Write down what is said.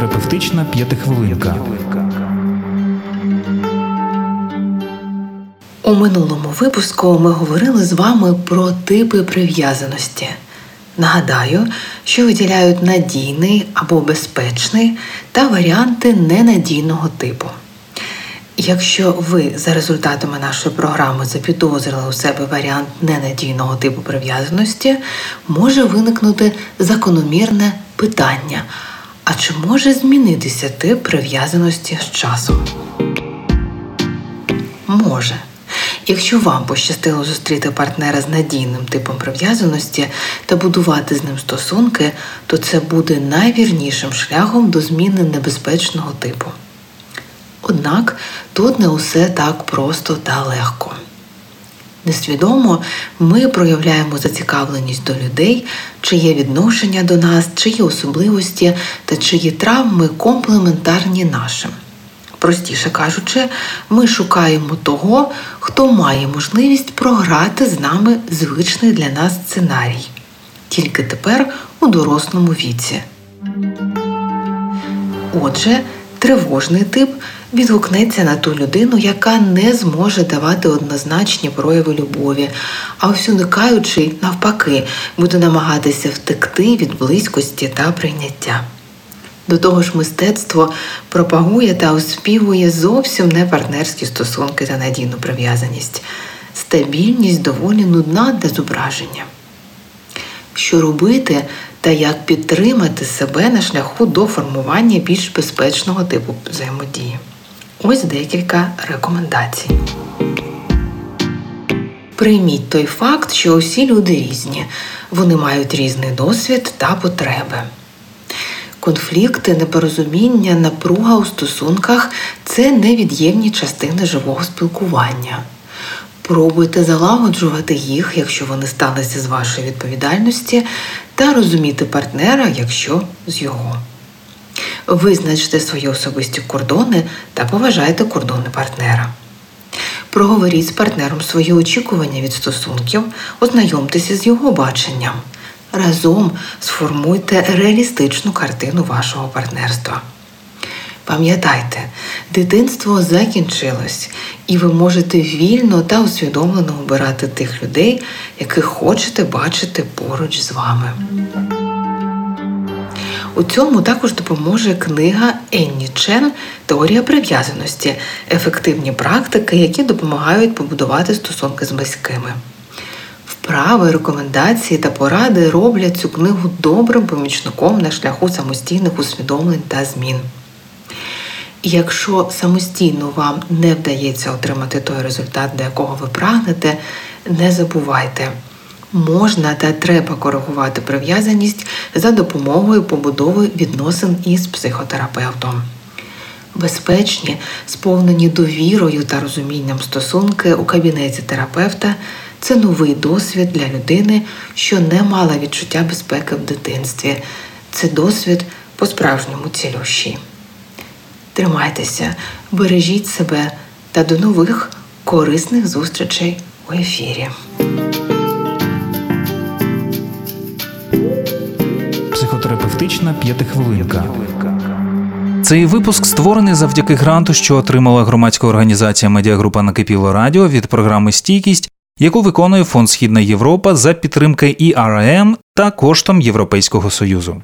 Психотерапевтична п'ятихвилинка. У минулому випуску ми говорили з вами про типи прив'язаності. Нагадаю, що виділяють надійний або безпечний та варіанти ненадійного типу. Якщо ви за результатами нашої програми запідозрили у себе варіант ненадійного типу прив'язаності, може виникнути закономірне питання: а чи може змінитися тип прив'язаності з часом? Може. Якщо вам пощастило зустріти партнера з надійним типом прив'язаності та будувати з ним стосунки, то це буде найвірнішим шляхом до зміни небезпечного типу. Однак тут не усе так просто та легко. Несвідомо ми проявляємо зацікавленість до людей, чиє відношення до нас, чиї особливості та чиї травми комплементарні нашим. Простіше кажучи, ми шукаємо того, хто має можливість програти з нами звичний для нас сценарій, тільки тепер у дорослому віці. Отже, тривожний тип відгукнеться на ту людину, яка не зможе давати однозначні прояви любові, а ось уникаючий, навпаки, буде намагатися втекти від близькості та прийняття. До того ж, мистецтво пропагує та оспівує зовсім не партнерські стосунки та надійну прив'язаність. Стабільність доволі нудна для зображення. Що робити та як підтримати себе на шляху до формування більш безпечного типу взаємодії? Ось декілька рекомендацій. Прийміть той факт, що усі люди різні, вони мають різний досвід та потреби. Конфлікти, непорозуміння, напруга у стосунках це невід'ємні частини живого спілкування. Пробуйте залагоджувати їх, якщо вони сталися з вашої відповідальності, та розуміти партнера, якщо з його. Визначте свої особисті кордони та поважайте кордони партнера. Проговоріть з партнером свої очікування від стосунків, ознайомтеся з його баченням. Разом сформуйте реалістичну картину вашого партнерства. Пам'ятайте, дитинство закінчилось, і ви можете вільно та усвідомлено обирати тих людей, яких хочете бачити поруч з вами. У цьому також допоможе книга Енні Чен Теорія прив'язаності, ефективні практики, які допомагають побудувати стосунки з близькими. Вправи, рекомендації та поради роблять цю книгу добрим помічником на шляху самостійних усвідомлень та змін. Якщо самостійно вам не вдається отримати той результат, до якого ви прагнете, не забувайте, можна та треба коригувати прив'язаність за допомогою побудови відносин із психотерапевтом. Безпечні, сповнені довірою та розумінням стосунки у кабінеті терапевта це новий досвід для людини, що не мала відчуття безпеки в дитинстві. Це досвід по-справжньому цілющий. Тримайтеся, бережіть себе та до нових корисних зустрічей у ефірі. Психотерапевтична п'ятихвилинка. Цей випуск створений завдяки гранту, що отримала громадська організація Медіагрупа Накипіло Радіо від програми Стійкість, яку виконує Фонд Східна Європа за підтримки ІРМ та коштом Європейського Союзу.